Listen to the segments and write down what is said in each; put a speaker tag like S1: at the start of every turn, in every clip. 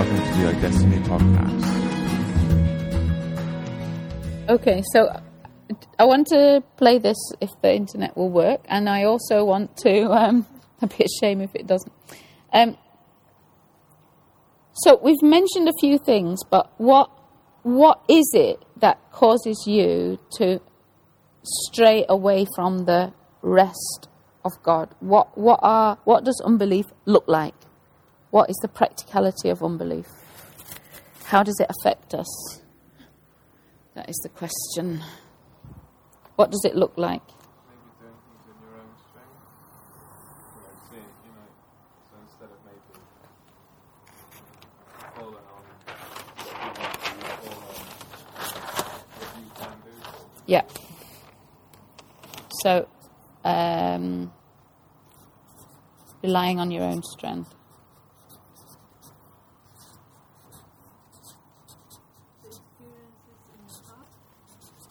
S1: welcome to the Our Destiny podcast.
S2: Okay, so I want to play this if the internet will work, and I also want to. Um, a shame if it doesn't. Um, so we've mentioned a few things, but what what is it that causes you to stray away from the rest of God? What what are what does unbelief look like? What is the practicality of unbelief? How does it affect us? That is the question. What does it look like?
S3: maybe doing things in your own strength. You know, seeing, you know, so instead of maybe falling on what you want to, fall on what you can do.
S2: Yeah. So, um, relying on your own strength.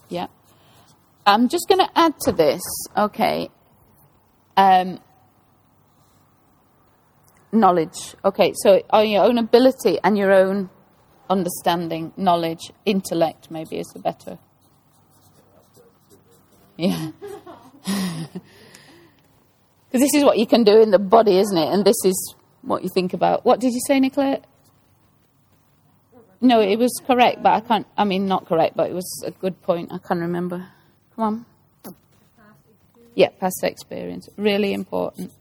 S2: Yeah. I'm just going to add to this, okay. Um, knowledge. Okay, so on your own ability and your own understanding, knowledge, intellect, maybe is the better. Yeah. Because this is what you can do in the body, isn't it? And this is what you think about. What did you say, Nicola? No, it was correct, but I can't. I mean, not correct, but it was a good point. I can't remember. Come on. Yeah, past experience. Really important.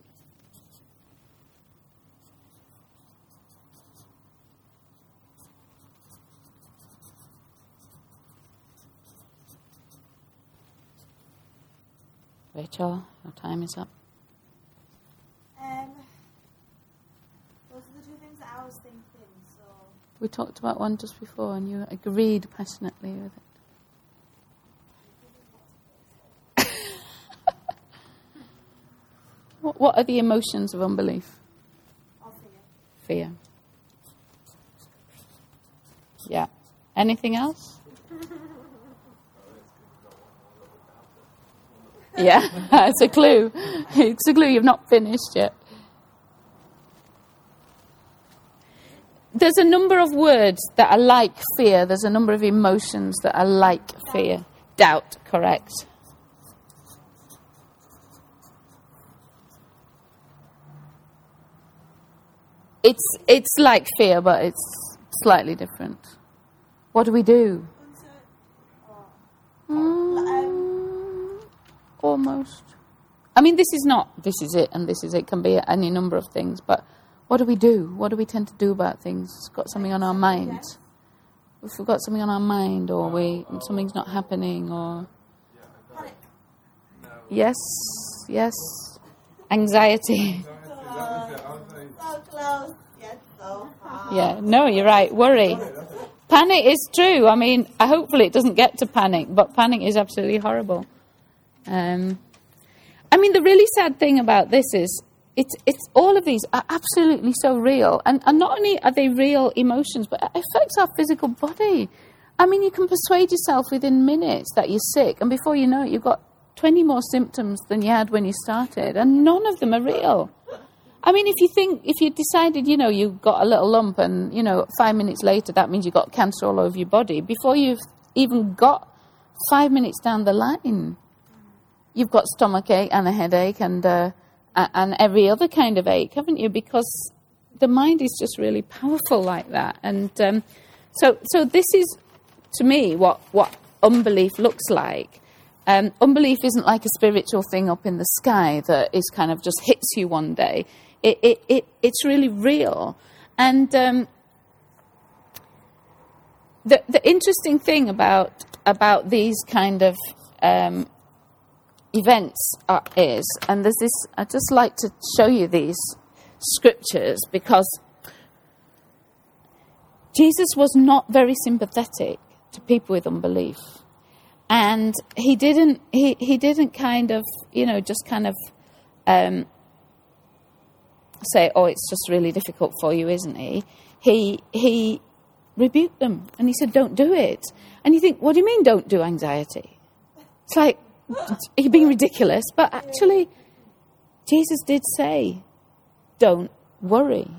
S2: Rachel, your time is up.
S4: Um, those are the two things that I was thinking. So
S2: We talked about one just before, and you agreed passionately with it. what, are the emotions of unbelief?
S4: I'll.
S2: Fear. Yeah. Anything else? Yeah, it's a clue. It's a clue you've not finished yet. There's a number of words that are like fear. There's a number of emotions that are like fear. Doubt, correct. It's it's like fear, but it's slightly different. What do we do? Mm, almost. I mean, this is not this is it and this is it. Can be any number of things, but what do we do? What do we tend to do about things? It's got something on our mind. We've got something on our mind, or we something's not happening, or yes, yes, anxiety.
S4: So close, yet so far.
S2: Yeah, no, you're right. Worry. Panic is true. I mean, hopefully it doesn't get to panic, but panic is absolutely horrible. Um, I mean, the really sad thing about this is it's it's all of these are absolutely so real, and and not only are they real emotions, but it affects our physical body. I mean, you can persuade yourself within minutes that you're sick, and before you know it, you've got 20 more symptoms than you had when you started, and none of them are real. I mean, if you think, if you decided, you know, you got a little lump and, you know, five minutes later that means you got cancer all over your body, before you've even got five minutes down the line, you've got stomach ache and a headache and, uh, and every other kind of ache, haven't you? Because the mind is just really powerful like that. And um, so, so this is, to me, what, what unbelief looks like. Um, unbelief isn't like a spiritual thing up in the sky that is kind of just hits you one day. It, it, it, it's really real. And um, the, the interesting thing about, about these kind of um, events are, is, and there's this, I'd just like to show you these scriptures because Jesus was not very sympathetic to people with unbelief. And he didn't he, he didn't kind of you know just kind of um, say oh it's just really difficult for you isn't he? He he rebuked them and he said don't do it. And you think what do you mean don't do anxiety? It's like you're being ridiculous but actually jesus did say don't worry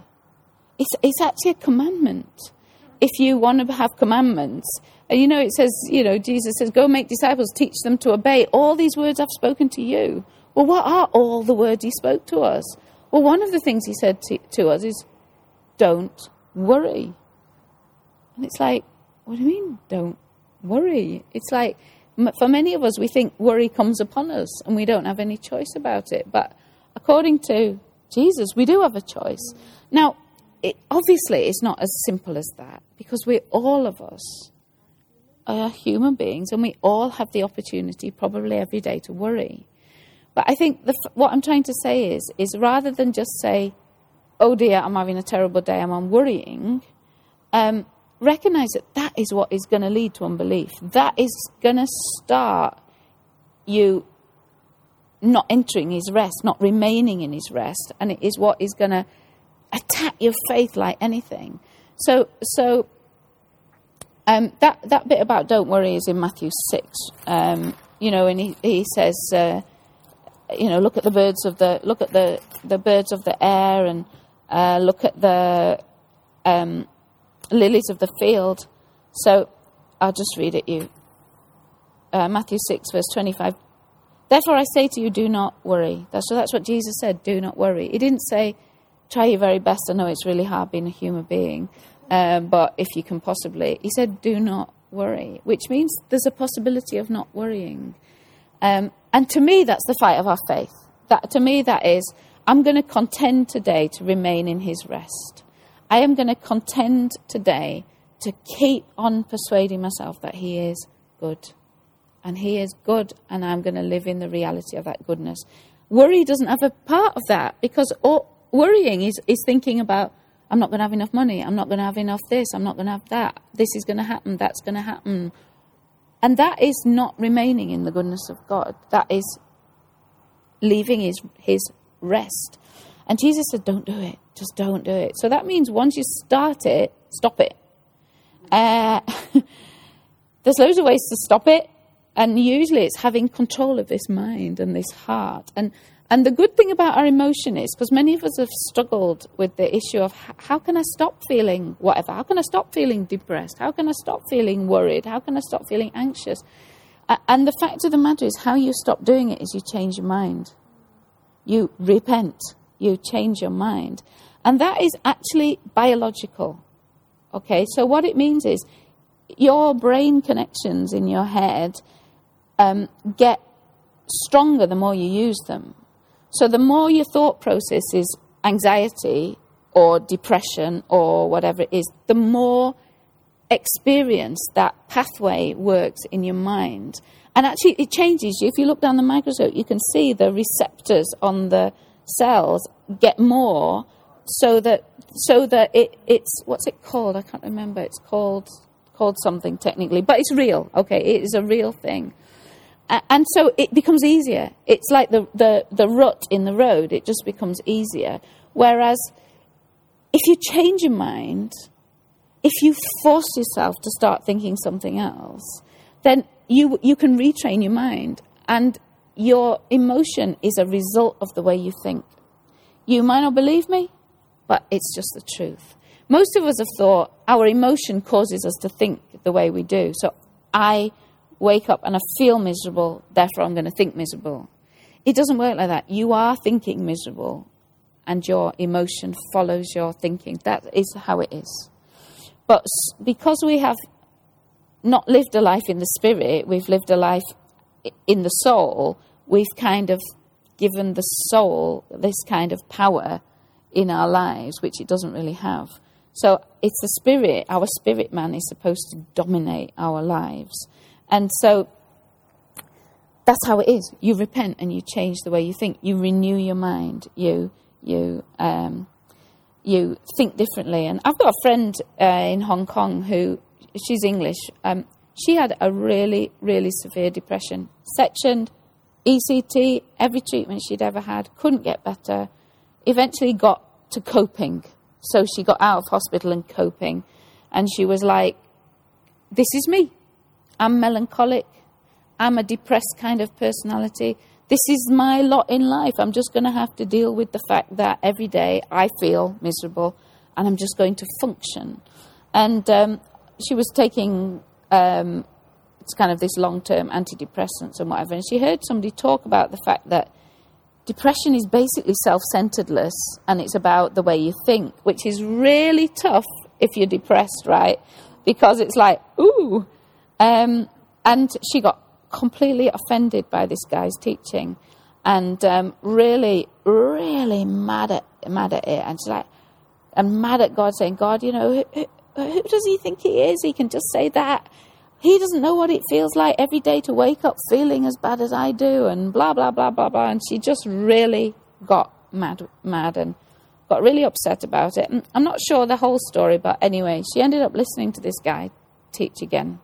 S2: it's, it's actually a commandment. If you want to have commandments, and you know, it says, you know, Jesus says, go make disciples, teach them to obey all these words I've spoken to you. Well, what are all the words he spoke to us? Well, one of the things he said to, to us is, don't worry. And it's like, what do you mean, don't worry? It's like, for many of us, we think worry comes upon us and we don't have any choice about it. But according to Jesus, we do have a choice. Now, it, obviously, it's not as simple as that because we all of us are human beings and we all have the opportunity, probably every day, to worry. But I think the, what I'm trying to say is, is rather than just say, "Oh dear, I'm having a terrible day, I'm, worrying," um, recognize that that is what is going to lead to unbelief. That is going to start you not entering His rest, not remaining in His rest, and it is what is going to attack your faith like anything. So, so um, that that bit about don't worry is in Matthew six. Um, you know, and he he says, uh, you know, look at the birds of the look at the the birds of the air, and uh, look at the um, lilies of the field. So I'll just read it you. Uh, Matthew six verse twenty five. Therefore, I say to you, do not worry. That's, so that's what Jesus said. Do not worry. He didn't say, try your very best. I know it's really hard being a human being, um, but if you can possibly, he said, do not worry, which means there's a possibility of not worrying. Um, and to me, that's the fight of our faith. That to me, that is, I'm going to contend today to remain in His rest. I am going to contend today to keep on persuading myself that He is good, and He is good, and I'm going to live in the reality of that goodness. Worry doesn't have a part of that because worrying is, is thinking about I'm not going to have enough money. I'm not going to have enough this. I'm not going to have that. This is going to happen. That's going to happen. And that is not remaining in the goodness of God. That is leaving his, his rest. And Jesus said, Don't do it. Just don't do it. So that means once you start it, stop it. Uh, there's loads of ways to stop it. And usually it's having control of this mind and this heart. And and the good thing about our emotion is, because many of us have struggled with the issue of how can I stop feeling whatever? How can I stop feeling depressed? How can I stop feeling worried? How can I stop feeling anxious? And the fact of the matter is, how you stop doing it is you change your mind. You repent. You change your mind. And that is actually biological. Okay, so what it means is your brain connections in your head um, get stronger the more you use them. So the more your thought process is anxiety or depression or whatever it is, the more experience that pathway works in your mind. And actually, it changes you. If you look down the microscope, you can see the receptors on the cells get more so that so that it, it's what's it called? I can't remember. It's called called something technically, but it's real. Okay, it is a real thing and so it becomes easier. It's like the, the, the rut in the road, it just becomes easier. Whereas if you change your mind, if you force yourself to start thinking something else, then you, you can retrain your mind. And your emotion is a result of the way you think. You might not believe me, but it's just the truth. Most of us have thought our emotion causes us to think the way we do. So I wake up and I feel miserable, therefore I'm going to think miserable. It doesn't work like that. You are thinking miserable, and your emotion follows your thinking. That is how it is. But because we have not lived a life in the spirit, we've lived a life in the soul, we've kind of given the soul this kind of power in our lives, which it doesn't really have. So it's the spirit, our spirit man is supposed to dominate our lives. And so that's how it is. You repent and you change the way you think. You renew your mind. You you um, you think differently. And I've got a friend uh, in Hong Kong who she's English. Um, she had a really really severe depression, sectioned, ECT, every treatment she'd ever had, couldn't get better. Eventually got to coping. So she got out of hospital and coping, and she was like, "This is me. I'm melancholic. I'm a depressed kind of personality. This is my lot in life. I'm just going to have to deal with the fact that every day I feel miserable and I'm just going to function. And um, she was taking um, it's kind of this long term antidepressants and whatever. And she heard somebody talk about the fact that depression is basically self centeredness and it's about the way you think, which is really tough if you're depressed, right? Because it's like, ooh. Um, and she got completely offended by this guy's teaching and um, really, really mad at, mad at it. And she's like, and mad at God, saying, God, you know, who, who, who does he think he is? He can just say that. He doesn't know what it feels like every day to wake up feeling as bad as I do, and blah, blah, blah, blah, blah. And she just really got mad, mad and got really upset about it. And I'm not sure the whole story, but anyway, she ended up listening to this guy teach again.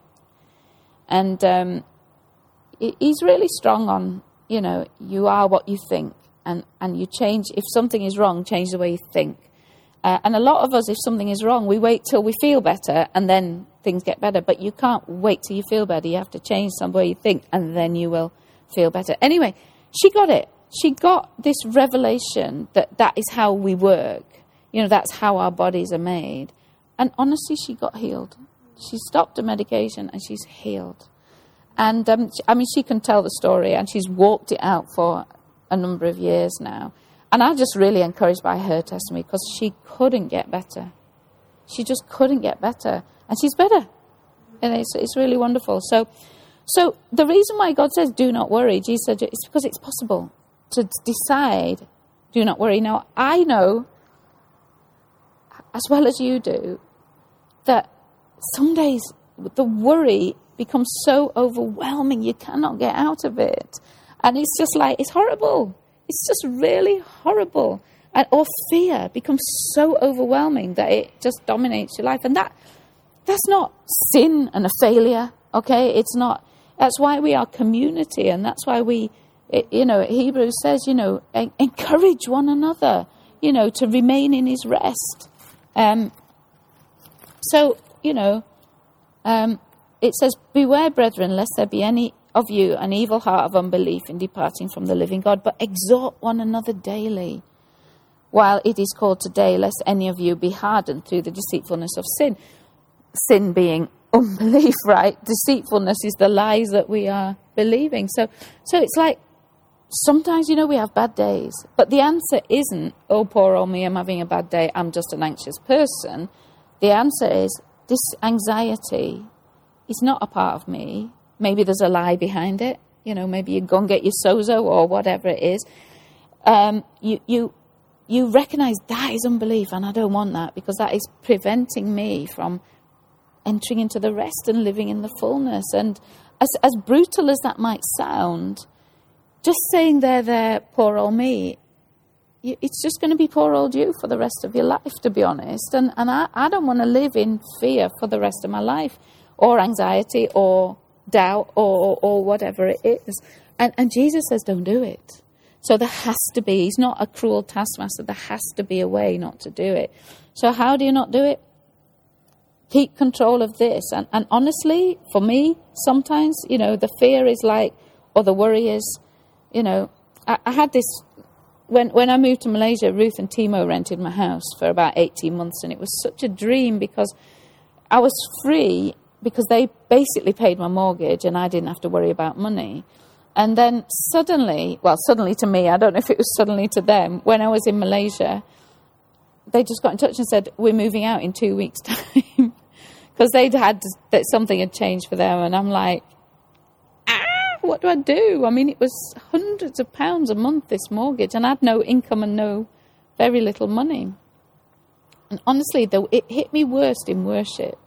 S2: And um, he's really strong on, you know, you are what you think. And, and you change, if something is wrong, change the way you think. Uh, and a lot of us, if something is wrong, we wait till we feel better and then things get better. But you can't wait till you feel better. You have to change some way you think and then you will feel better. Anyway, she got it. She got this revelation that that is how we work. You know, that's how our bodies are made. And honestly, she got healed. She stopped the medication and she's healed. And um, I mean, she can tell the story, and she's walked it out for a number of years now. And I'm just really encouraged by her testimony because she couldn't get better. She just couldn't get better, and she's better, and it's it's really wonderful. So, so the reason why God says "Do not worry," Jesus said, it's because it's possible to decide, "Do not worry." Now I know, as well as you do, that some days the worry becomes so overwhelming you cannot get out of it. And it's just like, it's horrible. It's just really horrible. And, or fear becomes so overwhelming that it just dominates your life. And that that's not sin and a failure, okay? It's not. That's why we are community, and that's why we, it, you know, Hebrews says, you know, encourage one another, you know, to remain in his rest. Um, so, you know, um, it says, Beware, brethren, lest there be any of you an evil heart of unbelief in departing from the living God, but exhort one another daily, while it is called today, lest any of you be hardened through the deceitfulness of sin. Sin being unbelief, right? Deceitfulness is the lies that we are believing. So, so it's like sometimes, you know, we have bad days, but the answer isn't, oh, poor old me, I'm having a bad day, I'm just an anxious person. The answer is, this anxiety is not a part of me. Maybe there's a lie behind it. You know, maybe you go and get your sozo or whatever it is. Um, you, you, you recognize that is unbelief, and I don't want that because that is preventing me from entering into the rest and living in the fullness. And as, as brutal as that might sound, just saying there, there, poor old me, it's just going to be poor old you for the rest of your life, to be honest. And, and I, I don't want to live in fear for the rest of my life, or anxiety, or doubt, or, or whatever it is. And, and Jesus says, don't do it. So there has to be, he's not a cruel taskmaster, there has to be a way not to do it. So, how do you not do it? Keep control of this. And, and honestly, for me, sometimes, you know, the fear is like, or the worry is, you know, I, I had this when when I moved to Malaysia, Ruth and Timo rented my house for about 18 months, and it was such a dream because I was free because they basically paid my mortgage and I didn't have to worry about money. And then suddenly, well, suddenly to me, I don't know if it was suddenly to them, when I was in Malaysia, they just got in touch and said, We're moving out in two weeks' time. Because they'd had that something had changed for them. And I'm like, ah, what do I do? I mean, it was hundreds of pounds a month, this mortgage, and I had no income and no, very little money. And honestly, though, it hit me worst in worship.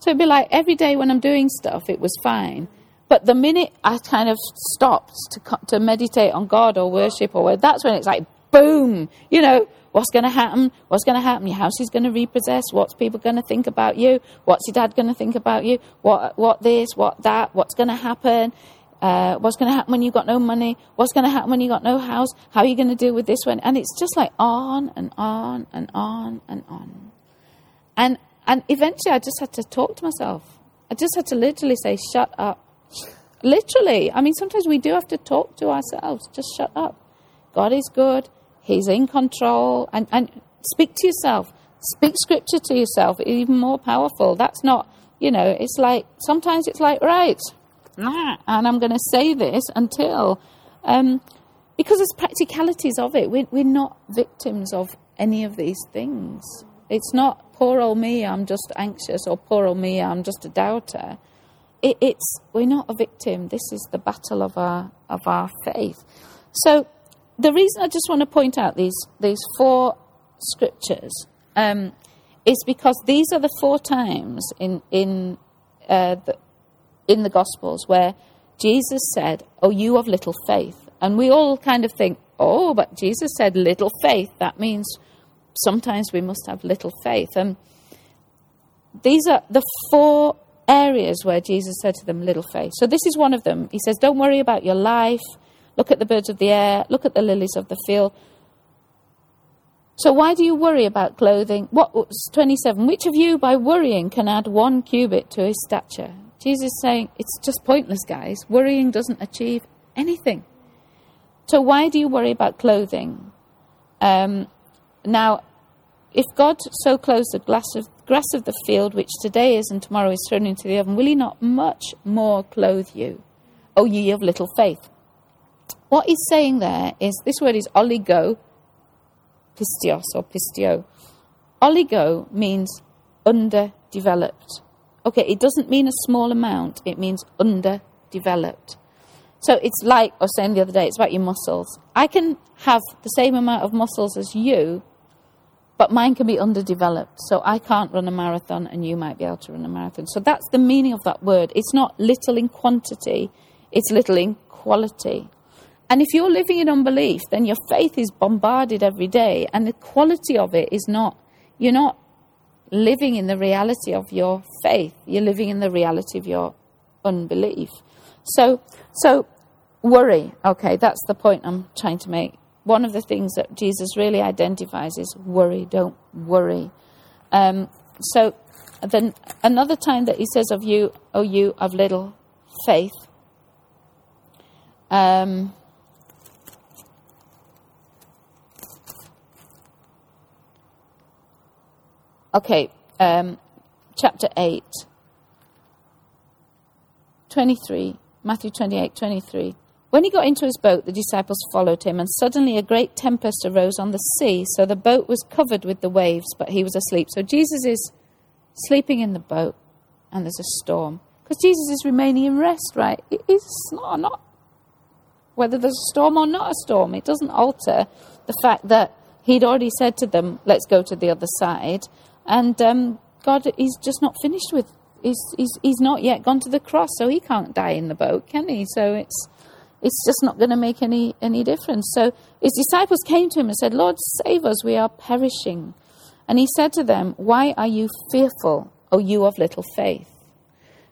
S2: So it'd be like every day when I'm doing stuff, it was fine. But the minute I kind of stopped to, to meditate on God or worship or where, that's when it's like, boom, you know, what's going to happen? What's going to happen? Your house is going to repossess. What's people going to think about you? What's your dad going to think about you? What, what this, what that? What's going to happen? Uh, what's going to happen when you've got no money? What's going to happen when you've got no house? How are you going to deal with this one? And it's just like on and on and on and on. And, and eventually I just had to talk to myself. I just had to literally say, shut up. Literally. I mean, sometimes we do have to talk to ourselves. Just shut up. God is good. He's in control. And, and speak to yourself. Speak scripture to yourself, even more powerful. That's not, you know, it's like, sometimes it's like, right, and I'm going to say this until, um, because there's practicalities of it. We're, we're not victims of any of these things. It's not poor old me, I'm just anxious, or poor old me, I'm just a doubter. It, it's we're not a victim. This is the battle of our of our faith. So the reason I just want to point out these these four scriptures um, is because these are the four times in in uh, the, in the Gospels where Jesus said, "Oh, you of little faith," and we all kind of think, "Oh, but Jesus said little faith. That means sometimes we must have little faith." And these are the four areas where Jesus said to them, "Little faith." So this is one of them. He says, "Don't worry about your life." Look at the birds of the air. Look at the lilies of the field. So why do you worry about clothing? What 27? Which of you by worrying can add one cubit to his stature? Jesus is saying it's just pointless, guys. Worrying doesn't achieve anything. So why do you worry about clothing? Um, now, if God so clothes the grass of, grass of the field, which today is and tomorrow is thrown into the oven, will He not much more clothe you, O ye of little faith? What he's saying there is this word is oligo pistios or pistio. Oligo means underdeveloped. Okay, it doesn't mean a small amount, it means underdeveloped. So it's like I was saying the other day, it's about your muscles. I can have the same amount of muscles as you, but mine can be underdeveloped. So I can't run a marathon and you might be able to run a marathon. So that's the meaning of that word. It's not little in quantity, it's little in quality. And if you're living in unbelief, then your faith is bombarded every day, and the quality of it is not, you're not living in the reality of your faith, you're living in the reality of your unbelief. So, so worry, okay, that's the point I'm trying to make. One of the things that Jesus really identifies is worry, don't worry. Um, so, then another time that he says of you, oh, you of little faith. Um, Okay, um, chapter 8, 23, Matthew 28, 23. When he got into his boat, the disciples followed him, and suddenly a great tempest arose on the sea, so the boat was covered with the waves, but he was asleep. So Jesus is sleeping in the boat, and there's a storm. Because Jesus is remaining in rest, right? It's not, not whether there's a storm or not a storm. It doesn't alter the fact that he'd already said to them, let's go to the other side. And um, God is just not finished with. He's, he's, he's not yet gone to the cross, so he can't die in the boat, can he? So it's it's just not going to make any any difference. So his disciples came to him and said, "Lord, save us! We are perishing." And he said to them, "Why are you fearful, O you of little faith?"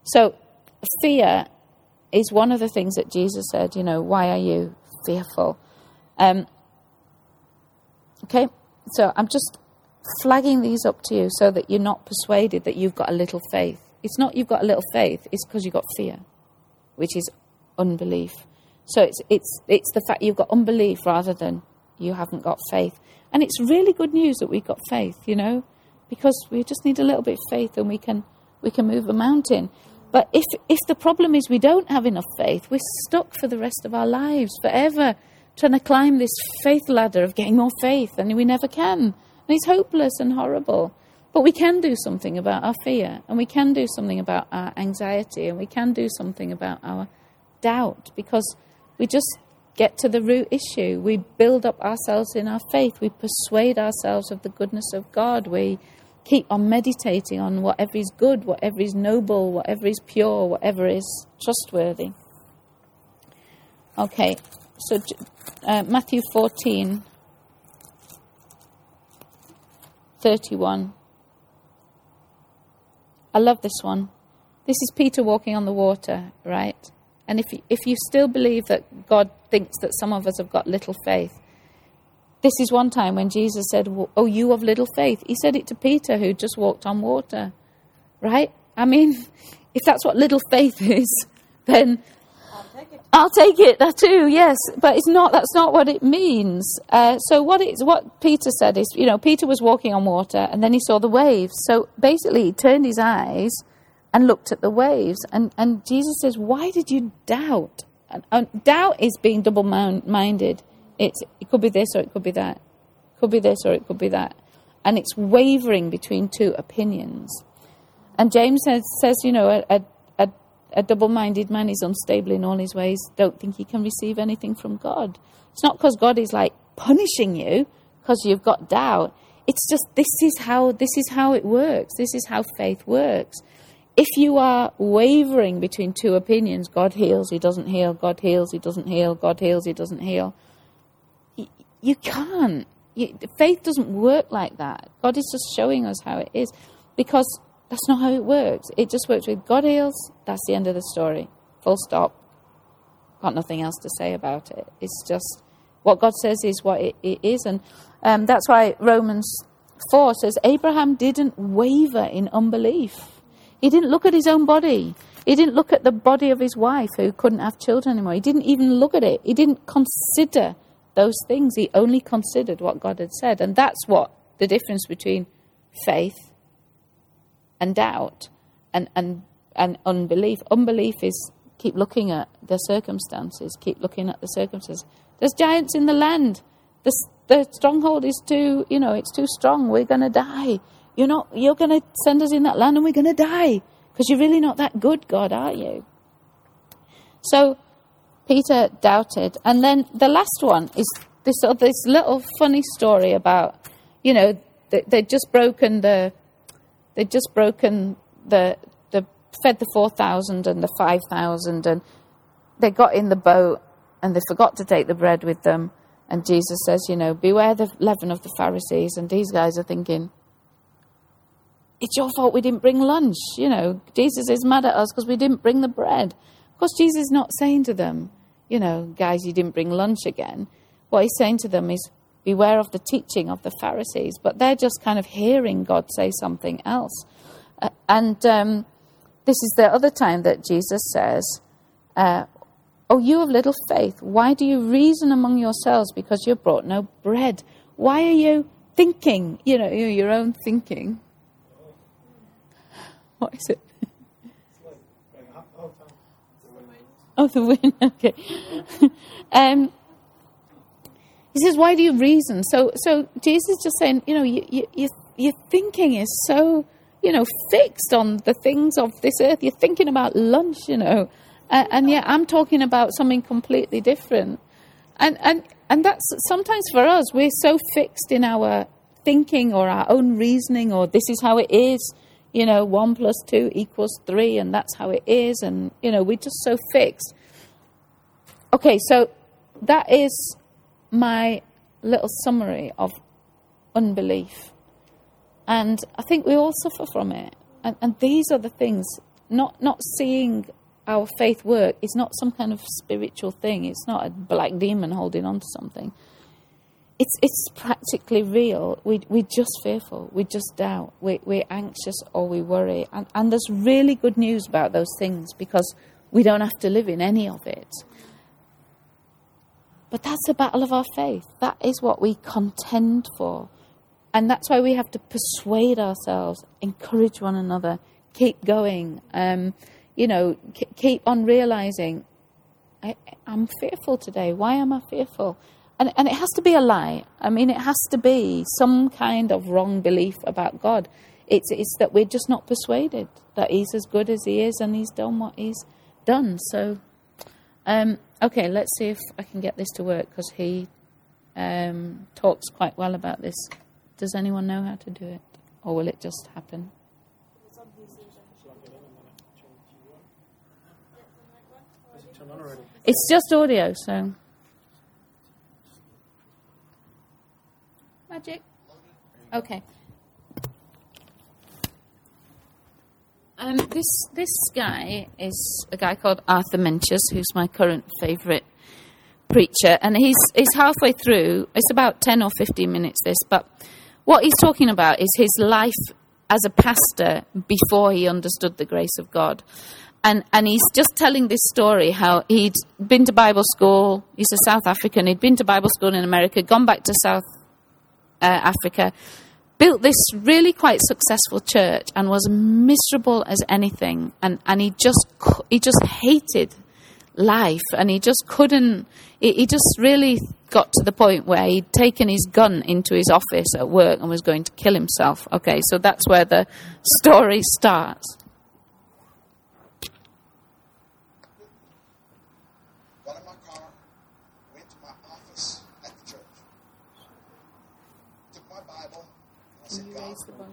S2: So fear is one of the things that Jesus said. You know, why are you fearful? Um, okay, so I'm just flagging these up to you so that you're not persuaded that you've got a little faith. It's not you've got a little faith, it's because you've got fear, which is unbelief. So it's, it's, it's the fact you've got unbelief rather than you haven't got faith. And it's really good news that we've got faith, you know, because we just need a little bit of faith and we can, we can move a mountain. But if, if the problem is we don't have enough faith, we're stuck for the rest of our lives, forever, trying to climb this faith ladder of getting more faith, and we never can. And it's hopeless and horrible. But we can do something about our fear, and we can do something about our anxiety, and we can do something about our doubt because we just get to the root issue. We build up ourselves in our faith. We persuade ourselves of the goodness of God. We keep on meditating on whatever is good, whatever is noble, whatever is pure, whatever is trustworthy. Okay, so uh, Matthew 14. 31. I love this one. This is Peter walking on the water, right? And if you, if you still believe that God thinks that some of us have got little faith, this is one time when Jesus said, Oh, you of little faith. He said it to Peter, who just walked on water, right? I mean, if that's what little faith is, then
S4: it.
S2: I'll take it that too, yes, but it's not. That's not what it means. Uh, so what it's what Peter said is, you know, Peter was walking on water and then he saw the waves. So basically, he turned his eyes and looked at the waves, and and Jesus says, "Why did you doubt?" And, and doubt is being double-minded. It's it could be this or it could be that, could be this or it could be that, and it's wavering between two opinions. And James says, says you know, a, a, a, double minded man is unstable in all his ways, don't think he can receive anything from God. It's not because God is like punishing you because you've got doubt. It's just this is how this is how it works. This is how faith works. If you are wavering between two opinions, God heals, He doesn't heal, God heals, He doesn't heal, God heals, He doesn't heal, y- you can't. You, faith doesn't work like that. God is just showing us how it is because that's not how it works. It just works with God heals, that's the end of the story. Full stop. Got nothing else to say about it. It's just what God says is what it, it is. And um, that's why Romans 4 says Abraham didn't waver in unbelief. He didn't look at his own body. He didn't look at the body of his wife who couldn't have children anymore. He didn't even look at it. He didn't consider those things. He only considered what God had said. And that's what the difference between faith and doubt and, and, and unbelief. Unbelief is keep looking at the circumstances, keep looking at the circumstances. There's giants in the land. The, the stronghold is too, you know, it's too strong. We're going to die. You're not, you're going to send us in that land and we're going to die because you're really not that good, God, are you? So Peter doubted. And then the last one is this, this little funny story about, you know, they, they'd just broken the, they'd just broken the, the, fed the 4,000 and the 5,000 and they got in the boat and they forgot to take the bread with them. And Jesus says, you know, beware the leaven of the Pharisees. And these guys are thinking, it's your fault we didn't bring lunch. You know, Jesus is mad at us because we didn't bring the bread. Of course, Jesus is not saying to them, you know, guys, you didn't bring lunch again. What he's saying to them is, beware of the teaching of the Pharisees. But they're just kind of hearing God say something else. Uh, and um, this is the other time that Jesus says, uh, Oh, you of little faith, why do you reason among yourselves because you brought no bread? Why are you thinking, you know, your own thinking? What is it? Oh, the wind. Okay. um, he says, "Why do you reason?" So, so Jesus is just saying, you know, you, you, you, your thinking is so, you know, fixed on the things of this earth. You're thinking about lunch, you know, uh, and yet I'm talking about something completely different. And and and that's sometimes for us, we're so fixed in our thinking or our own reasoning, or this is how it is you know, one plus two equals three, and that's how it is. And, you know, we're just so fixed. Okay, so that is my little summary of unbelief. And I think we all suffer from it. And, and these are the things, not, not seeing our faith work is not some kind of spiritual thing. It's not a black demon holding on to something it's it's practically real. We we're just fearful. We just doubt. We we're anxious or we worry. And and there's really good news about those things because we don't have to live in any of it. But that's the battle of our faith. That is what we contend for. And that's why we have to persuade ourselves, encourage one another, keep going. Um, you know, keep on realizing, I, I'm fearful today. Why am I fearful? And, and it has to be a lie. I mean, it has to be some kind of wrong belief about God. It's, it's that we're just not persuaded that He's as good as He is and He's done what He's done. So, um, okay, let's see if I can get this to work because he um, talks quite well about this. Does anyone know how to do it? Or will it just happen? It's just audio, so. Magic. Okay. Um, this this guy is a guy called Arthur Meintjes, who's my current favourite preacher, and he's he's halfway through. It's about ten or fifteen minutes. This, but what he's talking about is his life as a pastor before he understood the grace of God, and and he's just telling this story how he'd been to Bible school. He's a South African. He'd been to Bible school in America, gone back to South uh, Africa, built this really quite successful church, and was miserable as anything. And and he just he just hated life, and he just couldn't. He, he just really got to the point where he'd taken his gun into his office at work and was going to kill himself. Okay, so that's where the story starts.
S5: got in my car, went to my office at the church, took my Bible, and I said, God,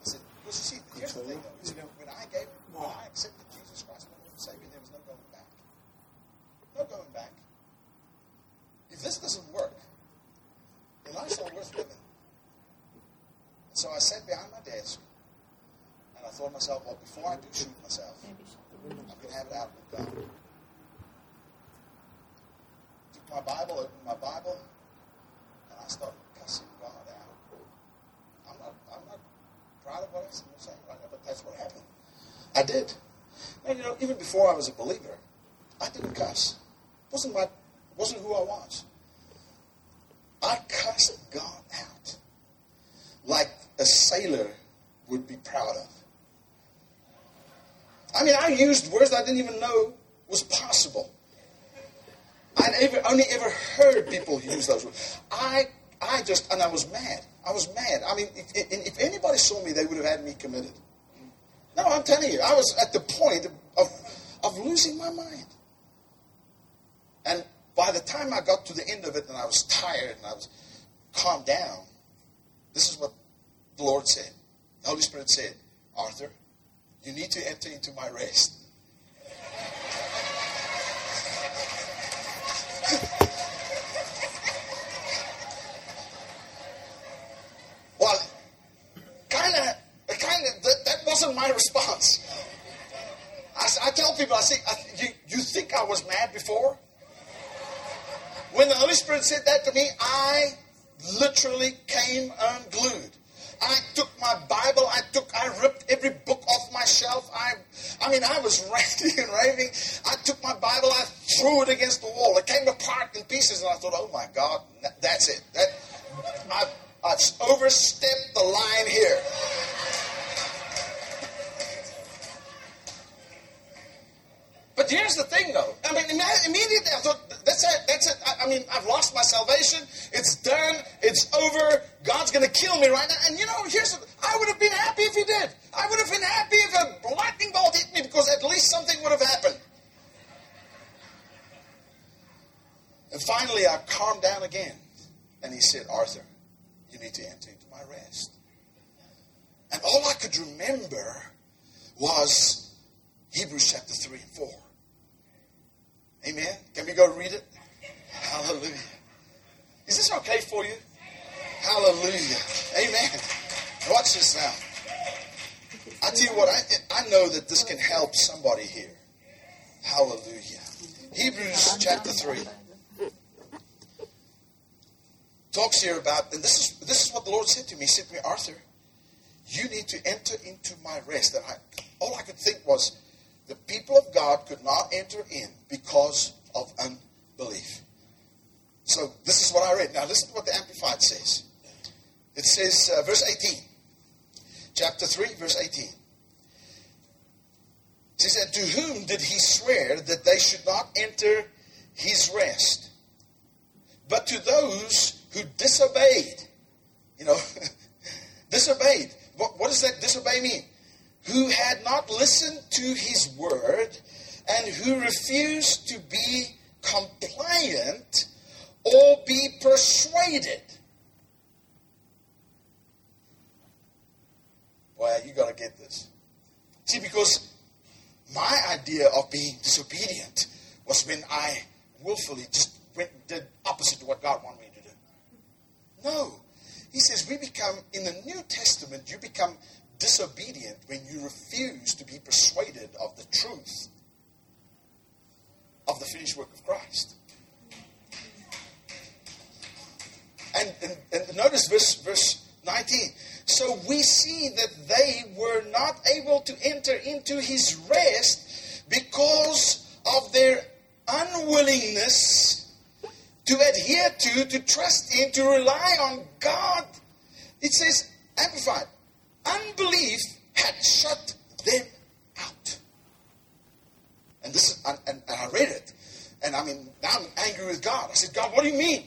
S5: I said, well, see, here's the um, thing, though. is, You know, when I gave, when I accepted Jesus Christ, as my Lord and Savior, there was no going back. No going back. If this doesn't work, then life's not worth living. And so I sat behind my desk, and I thought to myself, well, before I do shoot myself, I'm going to have it out with God. Took my Bible, opened my Bible, and I started cussing God out. I'm not, I'm not proud of what I'm saying right now, but that's what happened. I did. And you know, even before I was a believer, I didn't cuss. wasn't my, wasn't who I was. I cussed God out like a sailor would be proud of. I mean, I used words I didn't even know was possible. I'd ever, only ever heard people use those words. I, I just, and I was mad. I was mad. I mean, if, if anybody saw me, they would have had me committed. No, I'm telling you, I was at the point of, of losing my mind. And by the time I got to the end of it and I was tired and I was calmed down, this is what the Lord said. The Holy Spirit said, Arthur, you need to enter into my rest. People, I say, I, you, you think I was mad before? When the Holy Spirit said that to me, I literally came unglued. I took my Bible, I took, I ripped every book off my shelf. I, I mean, I was ranting and raving. I took my Bible, I threw it against the wall. It came apart in pieces, and I thought, oh my God, that's it. That, I've, I've overstepped the line here. But here's the thing, though. I mean, immediately I thought, that's it, that's it. I, I mean, I've lost my salvation. It's done. It's over. God's going to kill me right now. And you know, here's I would have been happy if He did. I would have been happy if a lightning bolt hit me because at least something would have happened. And finally, I calmed down again. And He said, Arthur, you need to enter into my rest. And all I could remember was Hebrews chapter 3 and 4. Amen. Can we go read it? Hallelujah. Is this okay for you? Hallelujah. Amen. Watch this now. I tell you what, I, I know that this can help somebody here. Hallelujah. Hebrews chapter 3 talks here about, and this is, this is what the Lord said to me. He said to me, Arthur, you need to enter into my rest. And I, all I could think was, the people of God could not enter in because of unbelief. So this is what I read. Now listen to what the Amplified says. It says, uh, verse 18, chapter 3, verse 18. It says, to whom did he swear that they should not enter his rest? But to those who disobeyed. You know, disobeyed. What, what does that disobey mean? Who had not listened to his word and who refused to be compliant or be persuaded. Well, you got to get this. See, because my idea of being disobedient was when I willfully just went did opposite to what God wanted me to do. No. He says we become, in the New Testament, you become disobedient when you refuse to be persuaded of the truth of the finished work of Christ. And, and, and notice verse, verse 19. So we see that they were not able to enter into his rest because of their unwillingness to adhere to, to trust in, to rely on God. It says, Amplified, unbelief had shut them out. And this, and, and, and I read it, and I mean, I'm angry with God. I said, God, what do you mean?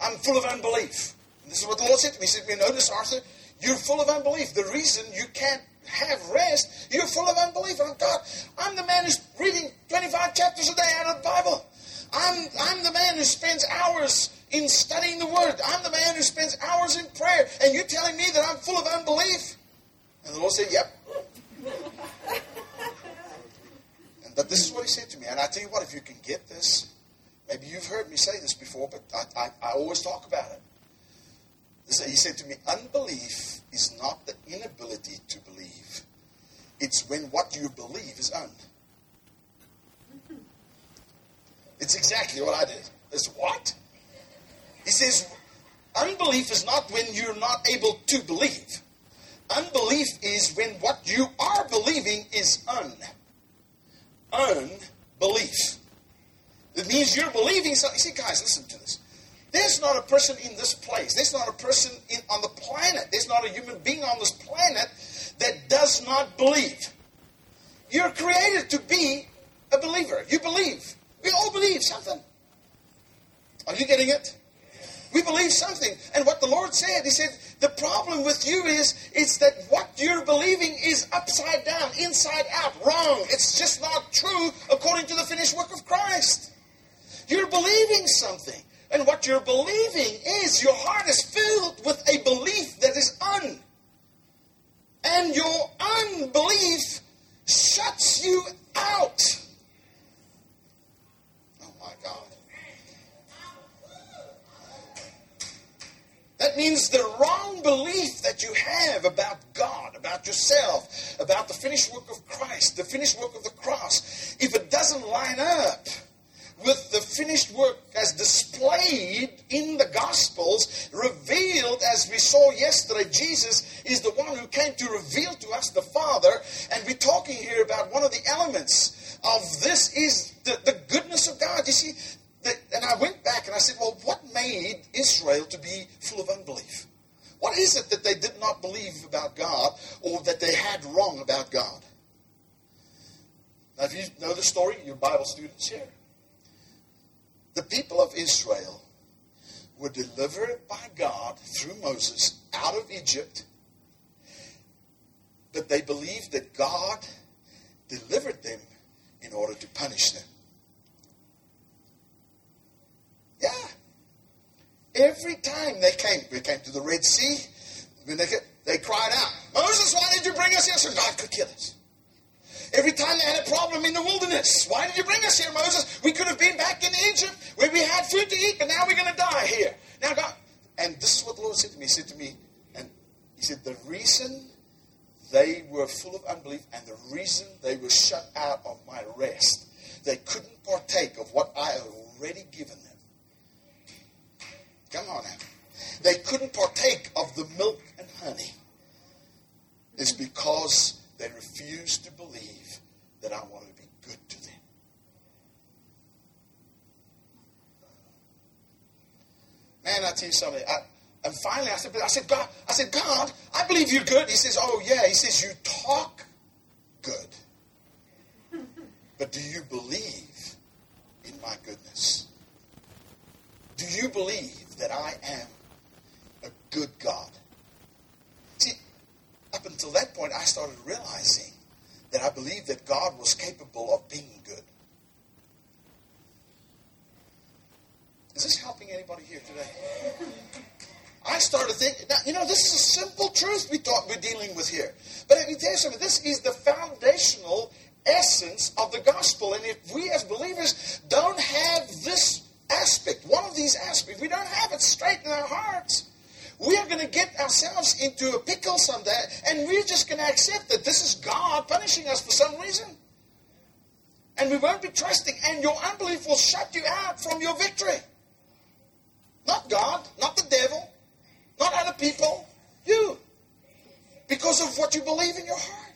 S5: I'm full of unbelief. And this is what the Lord said to me. He said, "You notice, Arthur, you're full of unbelief. The reason you can't have rest, you're full of unbelief. And I'm God, I'm the man who's reading 25 chapters a day out of the Bible. I'm, I'm the man who spends hours in studying the Word. I'm the man who spends hours in prayer. And you're telling me that I'm full of unbelief? And the Lord said, Yep. but this is what He said to me. And I tell you what, if you can get this, maybe you've heard me say this before, but I, I, I always talk about it. He said to me, Unbelief is not the inability to believe, it's when what you believe is un. It's exactly what I did. It's what? He says, unbelief is not when you're not able to believe. Unbelief is when what you are believing is un. Unbelief. It means you're believing something. See, guys, listen to this. There's not a person in this place. There's not a person in, on the planet. There's not a human being on this planet that does not believe. You're created to be a believer. You believe. We all believe something. Are you getting it? We believe something. And what the Lord said, He said, the problem with you is, is that what you're believing is upside down, inside out, wrong. It's just not true according to the finished work of Christ. You're believing something. And what you're believing is your heart is filled with a belief that is un. And your unbelief shuts you out. Oh my God. That means the wrong belief that you have about God, about yourself, about the finished work of Christ, the finished work of the cross, if it doesn't line up with the finished work as displayed in the Gospels, revealed as we saw yesterday, Jesus is the one who came to reveal to us the Father, and we're talking here about one of the elements of this is the, the goodness of God. You see, and I went back and I said, well, what made Israel to be full of unbelief? What is it that they did not believe about God or that they had wrong about God? Now, if you know the story, your Bible students here. The people of Israel were delivered by God through Moses out of Egypt, but they believed that God delivered them in order to punish them. Yeah. Every time they came, they came to the Red Sea, when they, they cried out, Moses, why did you bring us here? So God could kill us. Every time they had a problem in the wilderness, why did you bring us here, Moses? We could have been back in Egypt where we had food to eat, but now we're going to die here. Now, God, and this is what the Lord said to me. He said to me, and He said, the reason they were full of unbelief and the reason they were shut out of my rest, they couldn't partake of what I had already given them. Come on now. They couldn't partake of the milk and honey. It's because they refused to believe that I wanted to be good to them. Man, I tell you something. I, and finally, I said, I said, God, I said, God, I believe you're good. He says, Oh yeah. He says, you talk good, but do you believe in my goodness? Do you believe that I am a good God? See, up until that point, I started realizing that I believed that God was capable of being good. Is this helping anybody here today? I started thinking, now, you know, this is a simple truth we thought we're dealing with here. But let me tell you something, this is the foundational essence of the gospel. And if we as believers don't have this aspect, one of these aspects, we don't have it straight in our hearts, we are going to get ourselves into a pickle someday, and we're just going to accept that this is God punishing us for some reason. And we won't be trusting, and your unbelief will shut you out from your victory. Not God, not the devil, not other people, you. Because of what you believe in your heart.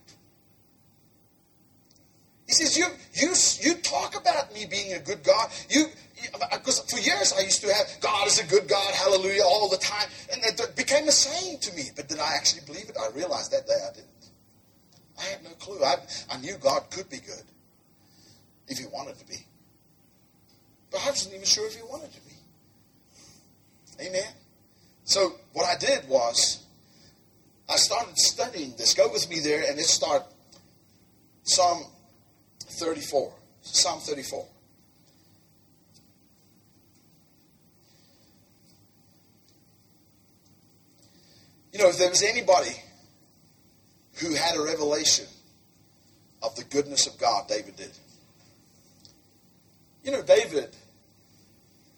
S5: He says, you, you, you talk about me being a good God. You, because for years I used to have God is a good God, hallelujah, all the time. And it became a saying to me. But did I actually believe it? I realized that day I didn't. I had no clue. I, I knew God could be good if he wanted to be. But I wasn't even sure if he wanted to be. Amen. So what I did was I started studying this. Go with me there and let's start Psalm 34. Psalm 34. You know, if there was anybody who had a revelation of the goodness of God, David did. You know, David,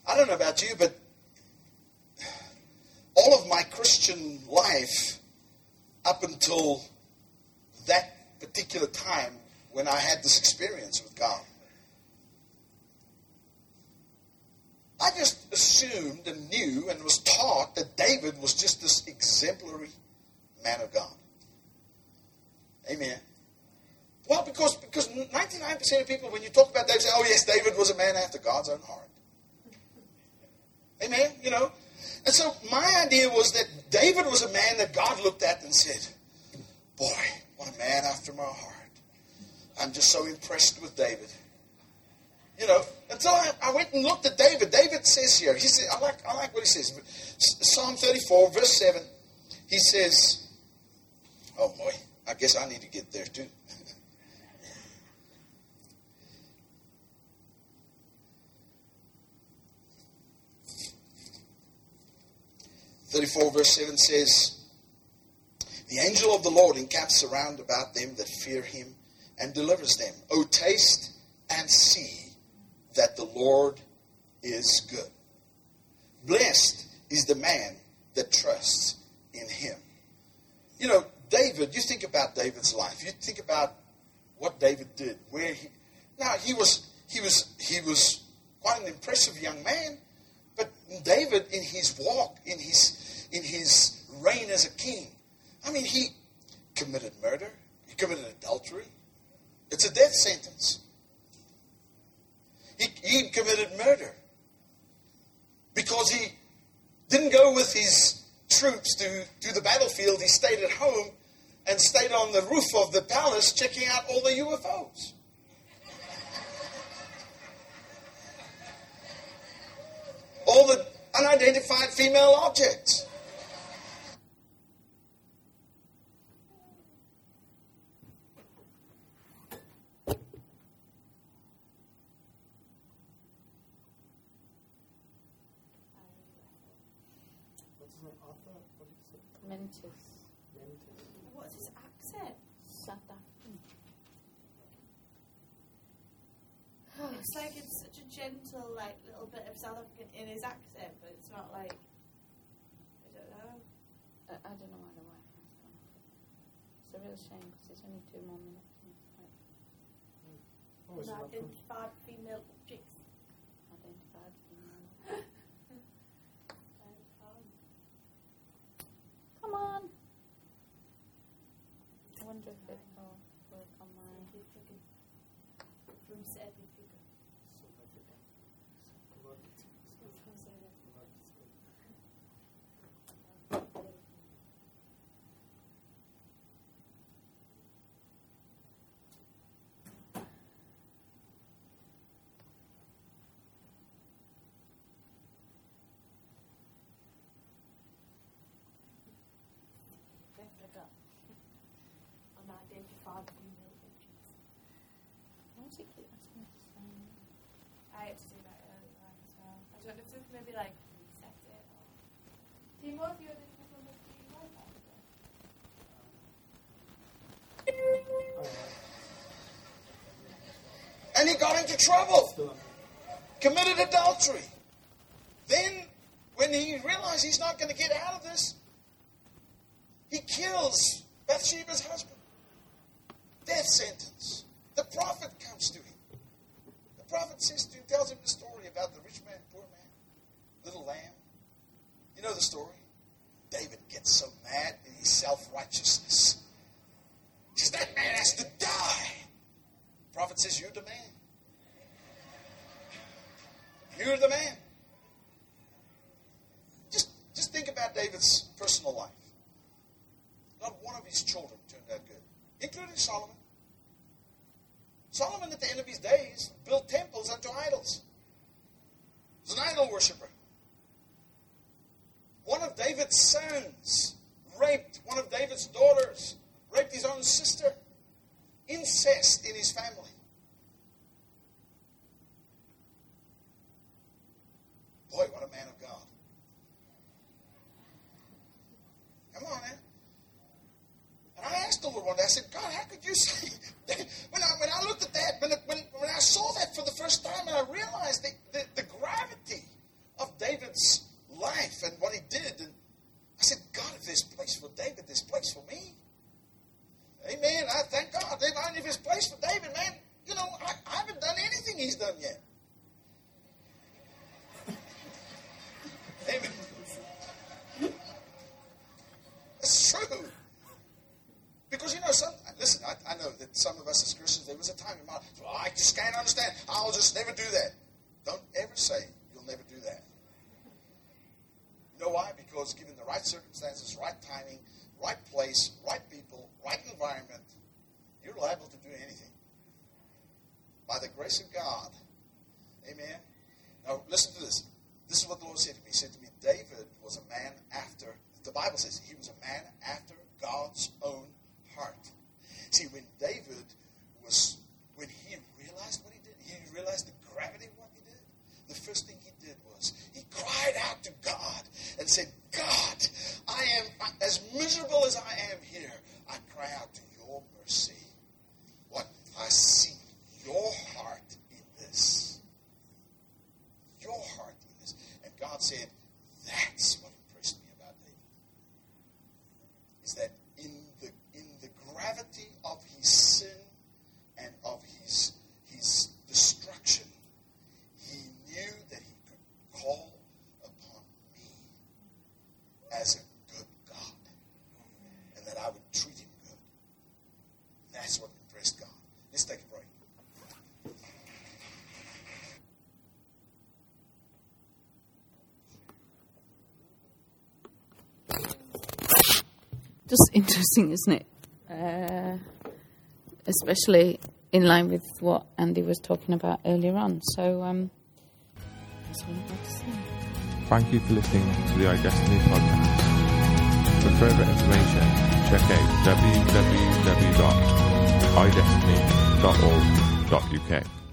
S5: I don't know about you, but all of my Christian life up until that particular time when I had this experience with God. I just assumed and knew and was taught that David was just this exemplary man of God. Amen. Well, because because 99% of people, when you talk about David, say, oh, yes, David was a man after God's own heart. Amen. You know? And so my idea was that David was a man that God looked at and said, boy, what a man after my heart. I'm just so impressed with David. You know, until I, I, went and looked at David. David says here, he said, I like, I like what he says. Psalm 34, verse 7, he says, oh boy, I guess I need to get there too. 34 verse 7 says, The angel of the Lord encamps around about them that fear him and delivers them. O taste and see that the Lord is good. Blessed is the man that trusts in him. You know, David, you think about David's life. You think about what David did, where he now he was he was he was quite an impressive young man, but David in his walk, in his in his reign as a king. I mean, he committed murder, he committed adultery. It's a death sentence. He, he committed murder because he didn't go with his troops to, to the battlefield. He stayed at home and stayed on the roof of the palace checking out all the UFOs. all the unidentified female objects.
S2: Mentis.
S4: What's his accent?
S2: South African.
S4: It's like it's such a gentle, like little bit of South African in his accent, but it's not like I don't know.
S2: I, I don't know why the Wi-Fi's gone. It's a real shame because it's only two more minutes. and it's quite
S6: Oh, is it not from-
S4: female objects.
S2: identified female. Come on. I wonder if it will work on my.
S4: From South Africa.
S6: South Africa. Commodity.
S4: From South Africa. Africa. Unidentified female objects.
S2: In?
S4: I had to do that earlier on as well. I don't know if maybe like reset it or. Do you the people you like that?
S5: And he got into trouble, committed adultery. Then, when he realized he's not going to get out of this, he kills Bathsheba's husband. Death sentence. The prophet comes to him. The prophet says to him, tells him the story about the rich man, poor man, little lamb. You know the story? David gets so mad in his self righteousness He says, That man has to die. The prophet says, You're the man. You're the man. Just, just think about David's personal life. Not one of his children turned out good, including Solomon. Solomon, at the end of his days, built temples unto idols. He was an idol worshiper. One of David's sons raped one of David's daughters, raped his own sister. Incest in his family. Boy, what a man of God. Come on, man. I asked the Lord one day, I said, God, how could you say that? When I, when I looked at that, when, when, when I saw that for the first time, and I realized the, the, the gravity of David's life and what he did, and I said, God, if place for David, there's place for me. Amen. I thank God. If there's place for David, man, you know, I, I haven't done anything he's done yet. Amen. It's true. Because you know, some listen. I, I know that some of us as Christians, there was a time in my life. Well, I just can't understand. I'll just never do that. Don't ever say you'll never do that. You know why? Because given the right circumstances, right timing, right place, right people, right environment, you're liable to do anything. By the grace of God. Amen. Now listen to this. This is what the Lord said to me. He said to me, David was a man after, the Bible says he was a man after God's own heart. See, when David was, when he realized what he did, he realized the gravity of what he did, the first thing he did was he cried out to God and said, God, I am as miserable as I am here. I cry out to your mercy. What? I see your heart in this. Your heart in this. And God said, that's what impressed me about David. Is that in the in the gravity of his sin and of his his destruction, he knew that he could call upon me as a good God. And that I would treat him good. That's what impressed God. Let's take a break.
S2: Just interesting, isn't it? Uh, especially in line with what Andy was talking about earlier on. So, um, that's all I've got to say.
S1: Thank you for listening to the iDestiny podcast. For further information, check out www.idestiny.org.uk.